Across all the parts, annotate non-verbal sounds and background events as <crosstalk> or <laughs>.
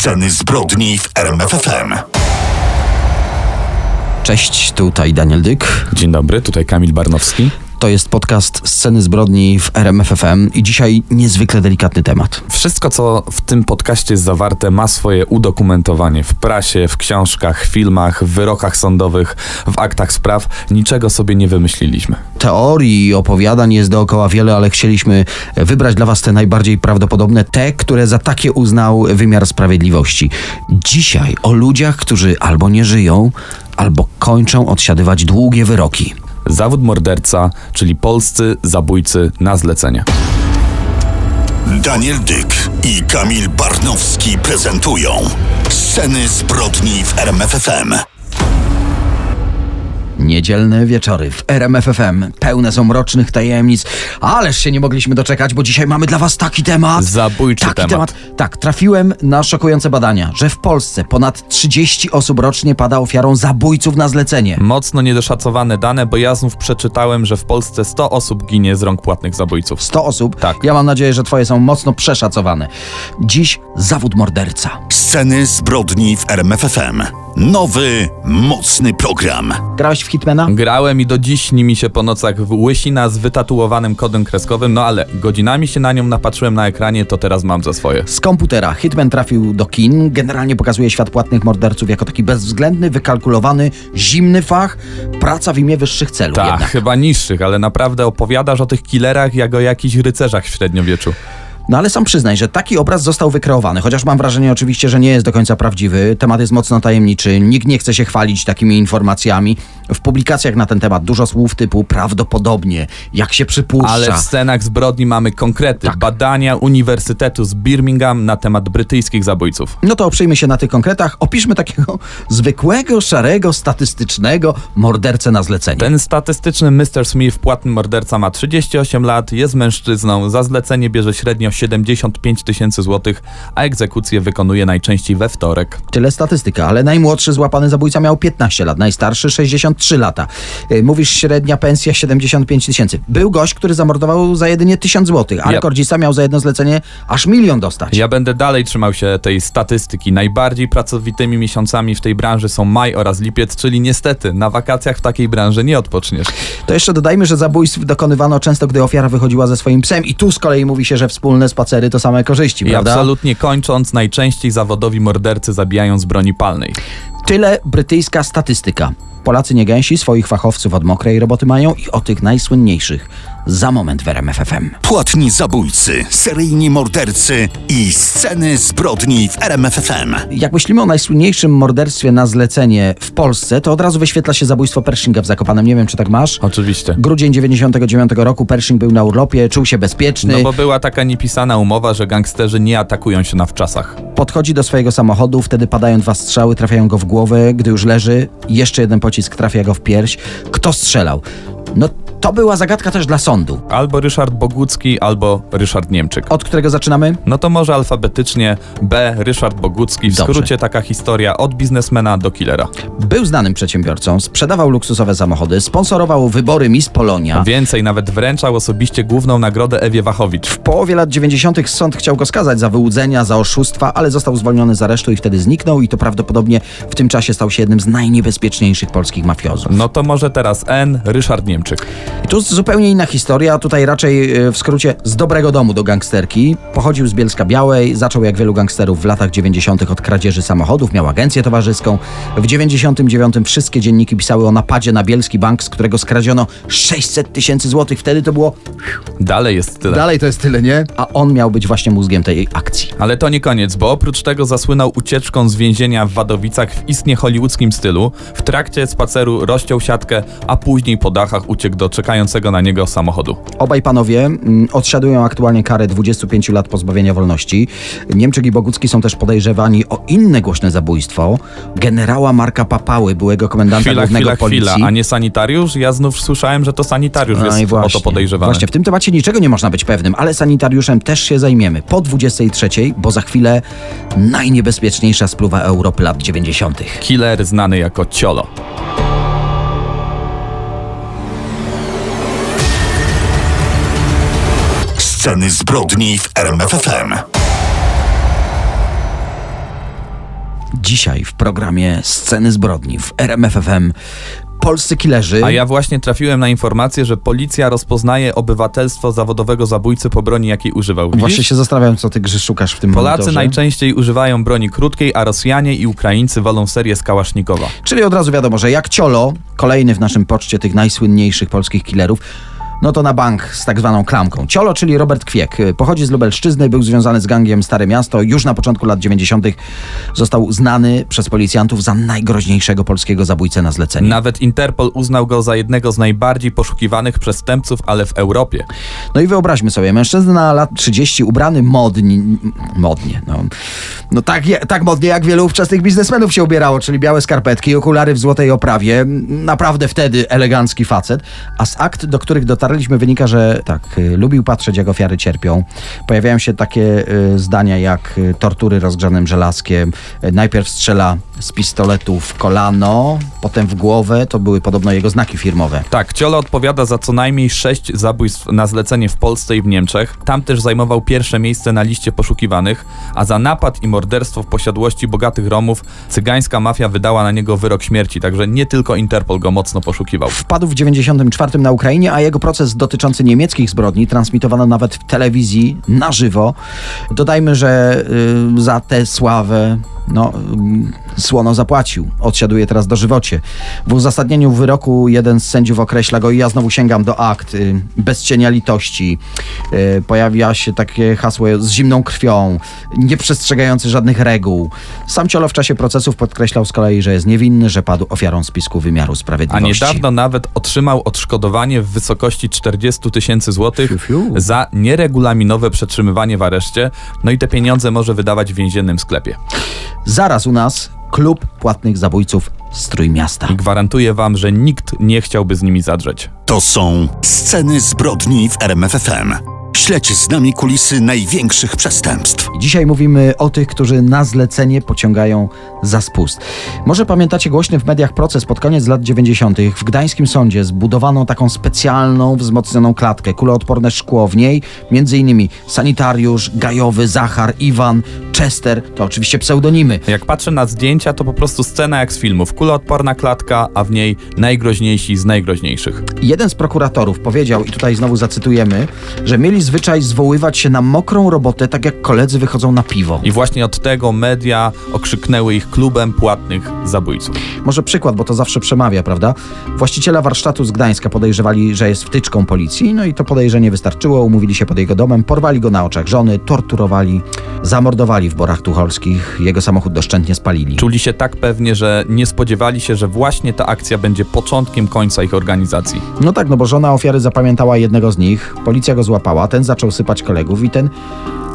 Sceny zbrodni w RMFFM. Cześć, tutaj Daniel Dyk. Dzień dobry, tutaj Kamil Barnowski. To jest podcast Sceny zbrodni w RMFFM i dzisiaj niezwykle delikatny temat. Wszystko, co w tym podcaście jest zawarte, ma swoje udokumentowanie w prasie, w książkach, filmach, w wyrokach sądowych, w aktach spraw. Niczego sobie nie wymyśliliśmy. Teorii i opowiadań jest dookoła wiele, ale chcieliśmy wybrać dla Was te najbardziej prawdopodobne, te, które za takie uznał wymiar sprawiedliwości. Dzisiaj o ludziach, którzy albo nie żyją, albo kończą odsiadywać długie wyroki. Zawód morderca, czyli polscy zabójcy na zlecenie. Daniel Dyk i Kamil Barnowski prezentują Sceny zbrodni w RMFFM. Niedzielne wieczory w RMFFM pełne są mrocznych tajemnic, ależ się nie mogliśmy doczekać, bo dzisiaj mamy dla was taki temat. Zabójczy taki temat. Tak, trafiłem na szokujące badania, że w Polsce ponad 30 osób rocznie pada ofiarą zabójców na zlecenie. Mocno niedoszacowane dane, bo ja znów przeczytałem, że w Polsce 100 osób ginie z rąk płatnych zabójców. 100 osób. Tak. Ja mam nadzieję, że twoje są mocno przeszacowane. Dziś zawód morderca. Sceny zbrodni w RMFFM. Nowy, mocny program. Grałeś w Hitmana? Grałem i do dziś śni mi się po nocach łysina z wytatuowanym kodem kreskowym, no ale godzinami się na nią napatrzyłem na ekranie, to teraz mam za swoje. Z komputera. Hitman trafił do kin. Generalnie pokazuje świat płatnych morderców jako taki bezwzględny, wykalkulowany, zimny fach. Praca w imię wyższych celów Tak, jednak. chyba niższych, ale naprawdę opowiadasz o tych killerach jak o jakichś rycerzach w średniowieczu. No ale sam przyznaj, że taki obraz został wykreowany, chociaż mam wrażenie oczywiście, że nie jest do końca prawdziwy. Temat jest mocno tajemniczy, nikt nie chce się chwalić takimi informacjami. W publikacjach na ten temat dużo słów typu prawdopodobnie, jak się przypuszcza. Ale w scenach zbrodni mamy konkrety. Tak. Badania Uniwersytetu z Birmingham na temat brytyjskich zabójców. No to oprzyjmy się na tych konkretach. Opiszmy takiego <laughs> zwykłego, szarego, statystycznego mordercę na zlecenie. Ten statystyczny Mr. Smith, płatny morderca, ma 38 lat, jest mężczyzną, za zlecenie bierze średnio 75 tysięcy złotych, a egzekucję wykonuje najczęściej we wtorek. Tyle statystyka, ale najmłodszy złapany zabójca miał 15 lat, najstarszy 63 lata. Yy, Mówisz średnia pensja 75 tysięcy. Był gość, który zamordował za jedynie 1000 złotych, a Ja- rekordzista miał za jedno zlecenie aż milion dostać. Ja będę dalej trzymał się tej statystyki. Najbardziej pracowitymi miesiącami w tej branży są maj oraz lipiec, czyli niestety na wakacjach w takiej branży nie odpoczniesz. To jeszcze dodajmy, że zabójstw dokonywano często, gdy ofiara wychodziła ze swoim psem i tu z kolei mówi się, że spacery to same korzyści, I prawda? absolutnie kończąc, najczęściej zawodowi mordercy zabijają z broni palnej. Tyle brytyjska statystyka. Polacy nie gęsi, swoich fachowców od mokrej roboty mają i o tych najsłynniejszych za moment w RMFFM. Płatni zabójcy, seryjni mordercy i sceny zbrodni w RMFFM. Jak myślimy o najsłynniejszym morderstwie na zlecenie w Polsce, to od razu wyświetla się zabójstwo Pershinga w Zakopanem. Nie wiem, czy tak masz? Oczywiście. Grudzień 99 roku Pershing był na urlopie, czuł się bezpieczny. No bo była taka niepisana umowa, że gangsterzy nie atakują się na wczasach. Podchodzi do swojego samochodu, wtedy padają dwa strzały, trafiają go w głowę, gdy już leży. Jeszcze jeden pocisk trafia go w pierś. Kto strzelał? No to była zagadka też dla sądu. Albo Ryszard Bogucki, albo Ryszard Niemczyk. Od którego zaczynamy? No to może alfabetycznie B. Ryszard Bogucki. W Dobrze. skrócie taka historia od biznesmena do killera. Był znanym przedsiębiorcą, sprzedawał luksusowe samochody, sponsorował wybory Miss Polonia. Więcej, nawet wręczał osobiście główną nagrodę Ewie Wachowicz. W połowie lat 90. sąd chciał go skazać za wyłudzenia, za oszustwa, ale został zwolniony z aresztu i wtedy zniknął i to prawdopodobnie w tym czasie stał się jednym z najniebezpieczniejszych polskich mafiozów. No to może teraz N. Ryszard Niemczyk. I tu zupełnie inna historia, tutaj raczej e, w skrócie z dobrego domu do gangsterki. Pochodził z Bielska Białej, zaczął jak wielu gangsterów w latach 90. od kradzieży samochodów, miał agencję towarzyską. W 99 wszystkie dzienniki pisały o napadzie na Bielski Bank, z którego skradziono 600 tysięcy złotych. Wtedy to było... Dalej jest tyle. Dalej to jest tyle, nie? A on miał być właśnie mózgiem tej akcji. Ale to nie koniec, bo oprócz tego zasłynął ucieczką z więzienia w Wadowicach w istnie hollywoodzkim stylu. W trakcie spaceru rozciął siatkę, a później po dachach uciekł do czekającego na niego samochodu. Obaj panowie mm, odsiadują aktualnie karę 25 lat pozbawienia wolności. Niemczyk i Bogucki są też podejrzewani o inne głośne zabójstwo generała Marka Papały, byłego komendanta Chwila, głównego chwila, policji. chwila, a nie sanitariusz? Ja znów słyszałem, że to sanitariusz No jest o to podejrzewany. Właśnie, w tym temacie niczego nie można być pewnym, ale sanitariuszem też się zajmiemy po 23, bo za chwilę najniebezpieczniejsza spluwa Europy lat 90. Killer znany jako Ciolo. Sceny, zbrodni w RMFFM. Sceny zbrodni w RMFFM. 2. Dzisiaj w programie Sceny zbrodni w RMFFM polscy killerzy. A ja właśnie trafiłem na informację, że policja rozpoznaje obywatelstwo zawodowego zabójcy po broni, jakiej używał. Widzisz? Właśnie się zastanawiam, co ty Grzy szukasz w tym Polacy monitorze. najczęściej używają broni krótkiej, a Rosjanie i Ukraińcy wolą serię z Kałasznikowa. Czyli od razu wiadomo, że jak Ciolo, kolejny w naszym poczcie tych najsłynniejszych polskich killerów, no to na bank z tak zwaną klamką. Ciolo, czyli Robert Kwiek, pochodzi z Lubelszczyzny, był związany z gangiem Stare Miasto. Już na początku lat 90. został znany przez policjantów za najgroźniejszego polskiego zabójcę na zlecenie. Nawet Interpol uznał go za jednego z najbardziej poszukiwanych przestępców, ale w Europie. No i wyobraźmy sobie, mężczyzna lat 30 ubrany modni, modnie, no, no tak, tak modnie jak wielu ówczesnych biznesmenów się ubierało, czyli białe skarpetki, okulary w złotej oprawie, naprawdę wtedy elegancki facet, a z akt, do których dotarliśmy wynika, że tak, y, lubił patrzeć jak ofiary cierpią. Pojawiają się takie y, zdania jak y, tortury rozgrzanym żelazkiem, najpierw strzela z pistoletu w kolano, potem w głowę, to były podobno jego znaki firmowe. Tak, Ciolo odpowiada za co najmniej sześć zabójstw na zlecenie w Polsce i w Niemczech. Tam też zajmował pierwsze miejsce na liście poszukiwanych, a za napad i morderstwo w posiadłości bogatych Romów cygańska mafia wydała na niego wyrok śmierci, także nie tylko Interpol go mocno poszukiwał. Wpadł w 94 na Ukrainie, a jego proces dotyczący niemieckich zbrodni transmitowano nawet w telewizji na żywo. Dodajmy, że y, za tę sławę no, y, słono zapłacił. Odsiaduje teraz dożywocie. W uzasadnieniu wyroku jeden z sędziów określa go i ja znowu sięgam do akt y, bez cienia litości. Y, pojawia się takie hasło z zimną krwią, nieprzestrzegający żadnych reguł. Sam Ciolo w czasie procesów podkreślał z kolei, że jest niewinny, że padł ofiarą spisku wymiaru A sprawiedliwości. niedawno nawet otrzymał odszkodowanie w wysokości 40 tysięcy złotych za nieregulaminowe przetrzymywanie w areszcie, no i te pieniądze może wydawać w więziennym sklepie. Zaraz u nas klub płatnych zabójców z Trójmiasta. I gwarantuję wam, że nikt nie chciałby z nimi zadrzeć. To są Sceny zbrodni w RMFFM. Śledź z nami kulisy największych przestępstw. Dzisiaj mówimy o tych, którzy na zlecenie pociągają za spust. Może pamiętacie głośny w mediach proces pod koniec lat 90. W gdańskim sądzie zbudowano taką specjalną, wzmocnioną klatkę, kuloodporne szkło. W niej między innymi sanitariusz, Gajowy, Zachar, Iwan, Chester, to oczywiście pseudonimy. Jak patrzę na zdjęcia, to po prostu scena jak z filmów. Kuloodporna klatka, a w niej najgroźniejsi z najgroźniejszych. Jeden z prokuratorów powiedział, i tutaj znowu zacytujemy, że mieli zwyczaj zwoływać się na mokrą robotę, tak jak koledzy wychodzą na piwo. I właśnie od tego media okrzyknęły ich klubem płatnych zabójców. Może przykład, bo to zawsze przemawia, prawda? Właściciela warsztatu z Gdańska podejrzewali, że jest wtyczką policji, no i to podejrzenie wystarczyło, umówili się pod jego domem, porwali go na oczach żony, torturowali, zamordowali w borach tucholskich, jego samochód doszczętnie spalili. Czuli się tak pewnie, że nie spodziewali się, że właśnie ta akcja będzie początkiem końca ich organizacji. No tak, no bo żona ofiary zapamiętała jednego z nich, policja go złapała, ten zaczął sypać kolegów i ten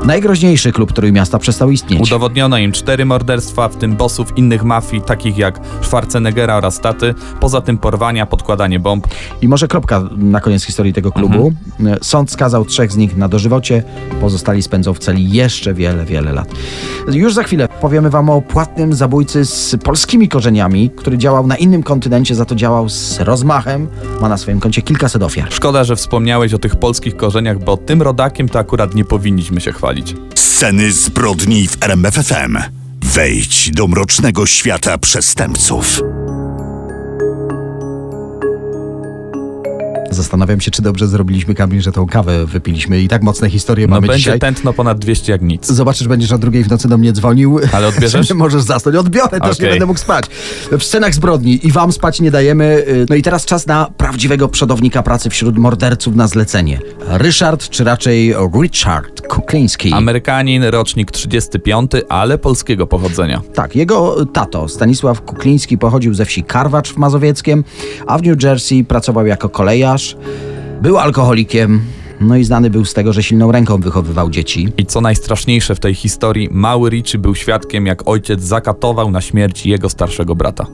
najgroźniejszy klub Trójmiasta przestał istnieć. Udowodniono im cztery morderstwa, w tym bossów innych mafii, takich jak Schwarzeneggera oraz Taty, poza tym porwania, podkładanie bomb. I może kropka na koniec historii tego klubu. Mhm. Sąd skazał trzech z nich na dożywocie, pozostali spędzą w celi jeszcze wiele, wiele lat. Już za chwilę powiemy wam o płatnym zabójcy z polskimi korzeniami, który działał na innym kontynencie, za to działał z rozmachem, ma na swoim koncie kilkaset ofiar. Szkoda, że wspomniałeś o tych polskich korzeniach, bo tym rodakiem to akurat nie powinniśmy się chwalić. Sceny zbrodni w RMFFM. Wejdź do mrocznego świata przestępców. Zastanawiam się, czy dobrze zrobiliśmy, Kamil, że tą kawę wypiliśmy i tak mocne historie No mamy będzie dzisiaj. tętno ponad 200 jak nic. Zobaczysz, będziesz o drugiej w nocy do mnie dzwonił. Ale odbierzesz? <laughs> Możesz zasnąć. Odbiorę, też nie będę mógł spać. W scenach zbrodni i wam spać nie dajemy. Y, No i teraz czas na prawdziwego przodownika pracy wśród morderców na zlecenie. Ryszard, czy raczej Richard Kukliński. Amerykanin, rocznik 35, ale polskiego pochodzenia. Tak, jego tato Stanisław Kukliński pochodził ze wsi Karwacz w Mazowieckiem, a w New Jersey pracował jako kolejarz. Był alkoholikiem, no i znany był z tego, że silną ręką wychowywał dzieci. I co najstraszniejsze w tej historii, mały Richie był świadkiem, jak ojciec zakatował na śmierć jego starszego brata.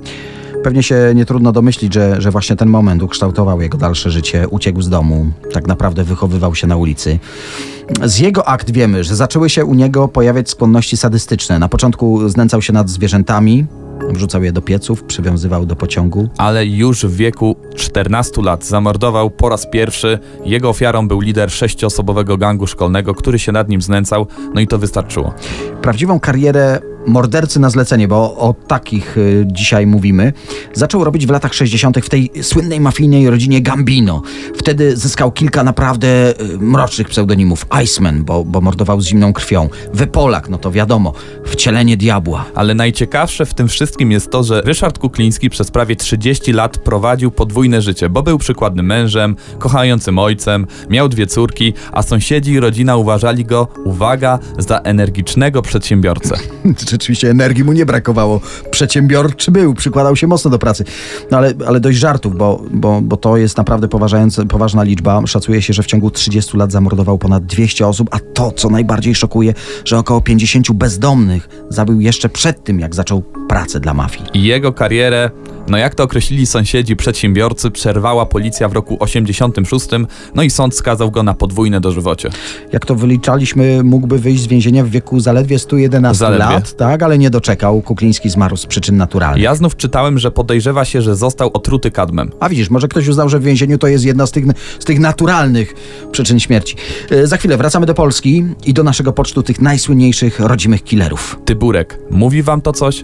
Pewnie się nie trudno domyślić, że, że właśnie ten moment ukształtował jego dalsze życie. Uciekł z domu, tak naprawdę wychowywał się na ulicy. Z jego akt wiemy, że zaczęły się u niego pojawiać skłonności sadystyczne. Na początku znęcał się nad zwierzętami, wrzucał je do pieców, przywiązywał do pociągu. Ale już w wieku 14 lat zamordował po raz pierwszy. Jego ofiarą był lider sześcioosobowego gangu szkolnego, który się nad nim znęcał, no i to wystarczyło. Prawdziwą karierę mordercy na zlecenie, bo o, takich y, dzisiaj mówimy, zaczął robić w latach 60. w tej słynnej mafijnej rodzinie Gambino. Wtedy zyskał kilka naprawdę y, mrocznych pseudonimów. Iceman, bo, bo mordował z zimną krwią. Wypolak, no to wiadomo, wcielenie diabła. Ale najciekawsze w tym wszystkim jest to, że Ryszard Kukliński przez prawie 30 lat prowadził podwójne życie, bo był przykładnym mężem, kochającym ojcem, miał dwie córki, a sąsiedzi i rodzina uważali go, uwaga, za energicznego przedsiębiorcę. <laughs> Rzeczywiście energii mu nie brakowało. Przedsiębiorczy był, przykładał się mocno do pracy. No ale, ale dość żartów, bo, bo, bo to jest naprawdę poważna liczba. Szacuje się, że w ciągu 30 lat zamordował ponad 200 osób, a to, co najbardziej szokuje, że około 50 bezdomnych zabił jeszcze przed tym, jak zaczął pracę dla mafii. Jego karierę, no jak to określili sąsiedzi przedsiębiorcy, przerwała policja w roku 86, no i sąd skazał go na podwójne dożywocie. Jak to wyliczaliśmy, mógłby wyjść z więzienia w wieku zaledwie 111 Zaledwie. lat, tak, ale nie doczekał. Kukliński zmarł z przyczyn naturalnych. Ja znów czytałem, że podejrzewa się, że został otruty kadmem. A widzisz, może ktoś uznał, że w więzieniu to jest jedna z tych, z tych naturalnych przyczyn śmierci. E, za chwilę wracamy do Polski i do naszego pocztu tych najsłynniejszych rodzimych killerów. Tyburek, mówi wam to coś?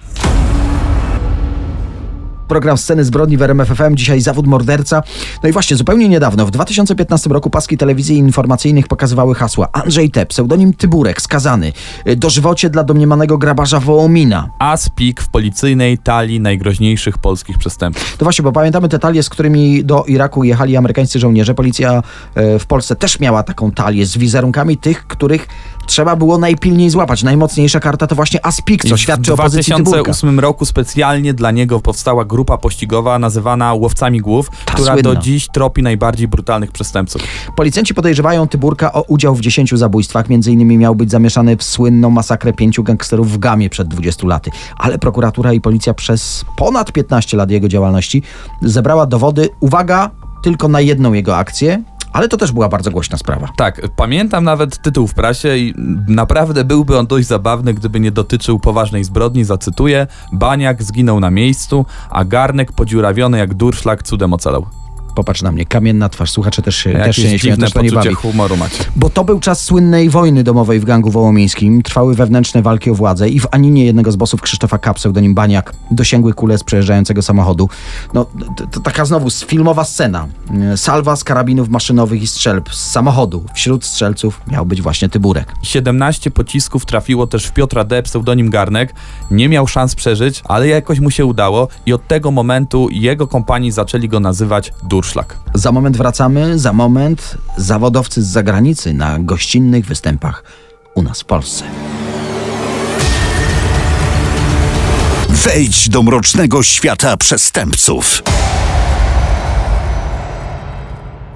Program Sceny Zbrodni w RMF FM, dzisiaj zawód morderca. No i właśnie, zupełnie niedawno, w 2015 roku paski telewizji informacyjnych pokazywały hasła Andrzej T., pseudonim Tyburek, skazany, y, dożywocie dla domniemanego grabarza Wołomina. As pik w policyjnej talii najgroźniejszych polskich przestępców. To właśnie, bo pamiętamy te talie, z którymi do Iraku jechali amerykańscy żołnierze. Policja e, w Polsce też miała taką talię z wizerunkami tych, których trzeba było najpilniej złapać. Najmocniejsza karta to właśnie Aspik, co I świadczy o w pozycji Tyburka. 2008 roku specjalnie dla niego powstała grupa pościgowa nazywana Łowcami Głów, Ta która słynna. do dziś tropi najbardziej brutalnych przestępców. Policjanci podejrzewają Tyburka o udział w 10 zabójstwach. Między innymi miał być zamieszany w słynną masakrę pięciu gangsterów w Gamie przed 20 laty. Ale prokuratura i policja przez ponad 15 lat jego działalności zebrała dowody, uwaga, tylko na jedną jego akcję, ale to też była bardzo głośna sprawa. Tak, pamiętam nawet tytuł w prasie i naprawdę byłby on dość zabawny, gdyby nie dotyczył poważnej zbrodni. Zacytuję: Baniak zginął na miejscu, a garnek podziurawiony jak durszlak cudem ocalał. Popatrz na mnie, kamienna twarz. Słuchacze też, się- też Jakieś się nie śmieją, też to nie bawi. humoru macie. Bo to był czas słynnej wojny domowej w gangu wołomińskim. Trwały wewnętrzne walki o władzę i w Aninie jednego z bossów Krzysztofa K. pseudonim Baniak dosięgły kule z przejeżdżającego samochodu. No, to, taka znowu filmowa scena. E, Salwa z karabinów maszynowych i strzelb z samochodu. Wśród strzelców miał być właśnie Tyburek. 17 pocisków trafiło też w Piotra D., pseudonim Garnek. Nie miał szans przeżyć, ale jakoś mu się udało i od tego momentu jego kompanii zaczęli go nazywać Durszlak. Za moment wracamy, za moment zawodowcy z zagranicy na gościnnych występach u nas w Polsce. Wejdź do mrocznego świata przestępców.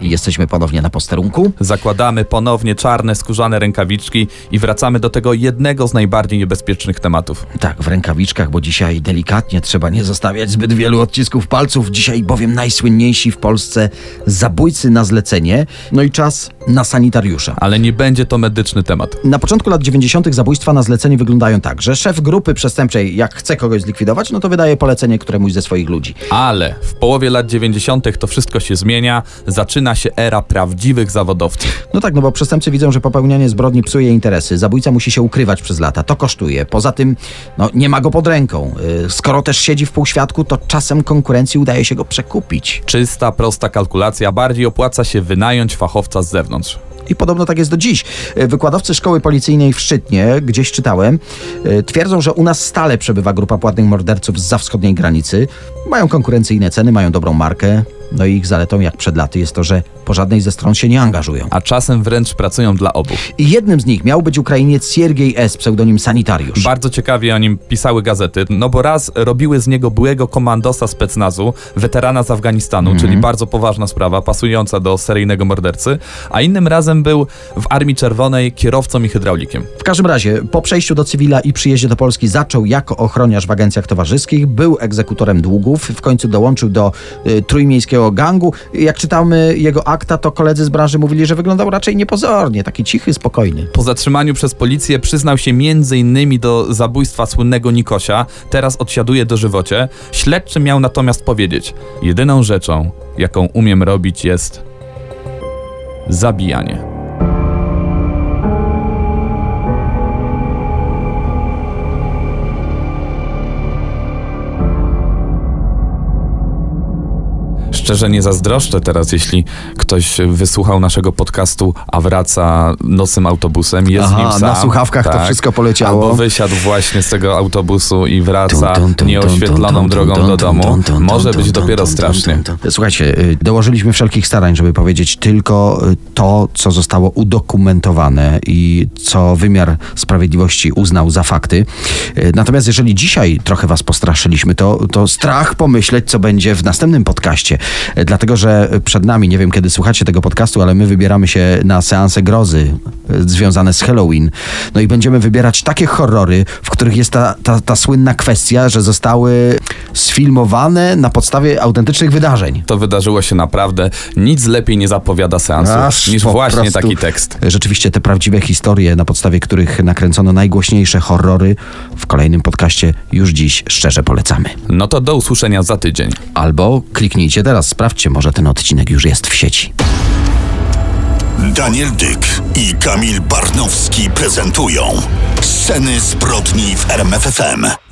Jesteśmy ponownie na posterunku. Zakładamy ponownie czarne, skórzane rękawiczki i wracamy do tego jednego z najbardziej niebezpiecznych tematów. Tak, w rękawiczkach, bo dzisiaj delikatnie trzeba nie zostawiać zbyt wielu odcisków palców. Dzisiaj bowiem najsłynniejsi w Polsce zabójcy na zlecenie. No i czas na sanitariusza. Ale nie będzie to medyczny temat. Na początku lat 90. zabójstwa na zlecenie wyglądają tak, że szef grupy przestępczej, jak chce kogoś zlikwidować, no to wydaje polecenie któremuś ze swoich ludzi. Ale w połowie lat 90. to wszystko się zmienia, zaczyna się era prawdziwych zawodowców. No tak, no bo przestępcy widzą, że popełnianie zbrodni psuje interesy. Zabójca musi się ukrywać przez lata. To kosztuje. Poza tym, no nie ma go pod ręką. Yy, Skoro też siedzi w półświadku, to czasem konkurencji udaje się go przekupić. Czysta, prosta kalkulacja, bardziej opłaca się wynająć fachowca z zewnątrz. I podobno tak jest do dziś. E, Wykładowcy szkoły policyjnej w Szczytnie, gdzieś czytałem, e, twierdzą, że u nas stale przebywa grupa płatnych morderców z wschodniej granicy. Mają konkurencyjne ceny, mają dobrą markę. No i ich zaletą, jak przed laty, jest to, że po żadnej ze stron się nie angażują. A czasem wręcz pracują dla obu. I jednym z nich miał być Ukrainiec Siergiej S., pseudonim Sanitariusz. Bardzo ciekawie o nim pisały gazety, no bo raz robiły z niego byłego komandosa specnazu, weterana z Afganistanu, czyli bardzo poważna sprawa, pasująca do seryjnego mordercy, a innym razem był w Armii Czerwonej kierowcą i hydraulikiem. W każdym razie, po przejściu do cywila i przyjeździe do Polski zaczął jako ochroniarz w agencjach towarzyskich, był egzekutorem długów, w końcu dołączył do y, Trójmiejskiego takiego gangu. Jak czytamy jego akta, to koledzy z branży mówili, że wyglądał raczej niepozornie, taki cichy, spokojny. Po zatrzymaniu przez policję przyznał się m.in. do zabójstwa słynnego Nikosia, teraz odsiaduje dożywocie. Śledczy miał natomiast powiedzieć: Jedyną rzeczą, jaką umiem robić, jest zabijanie. Szczerze nie zazdroszczę teraz, jeśli ktoś wysłuchał naszego podcastu, a wraca nocnym autobusem, jest Aha, sam. na słuchawkach to wszystko poleciało. Albo wysiadł właśnie z tego autobusu i wraca nieoświetloną drogą do domu. Może być dopiero strasznie. Słuchajcie, dołożyliśmy wszelkich starań, żeby powiedzieć tylko y, to, co zostało udokumentowane i co wymiar sprawiedliwości uznał za fakty. Y, Natomiast jeżeli dzisiaj trochę was postraszyliśmy, to, to strach pomyśleć, co będzie w następnym podcaście. Dlatego, że przed nami, nie wiem kiedy słuchacie tego podcastu, ale my wybieramy się na seanse grozy y, związane z Halloween. No i będziemy wybierać takie horrory, w których jest ta, ta, ta słynna kwestia, że zostały sfilmowane na podstawie autentycznych wydarzeń. To wydarzyło się naprawdę. Nic lepiej nie zapowiada seansu Aż niż właśnie taki tekst. Rzeczywiście te prawdziwe historie, na podstawie których nakręcono najgłośniejsze horrory, w kolejnym podcaście już dziś szczerze polecamy. No to do usłyszenia za tydzień. Albo kliknijcie teraz, sprawdźcie, może ten odcinek już jest w sieci. Daniel Dyk i Kamil Barnowski prezentują Sceny zbrodni w RMFFM.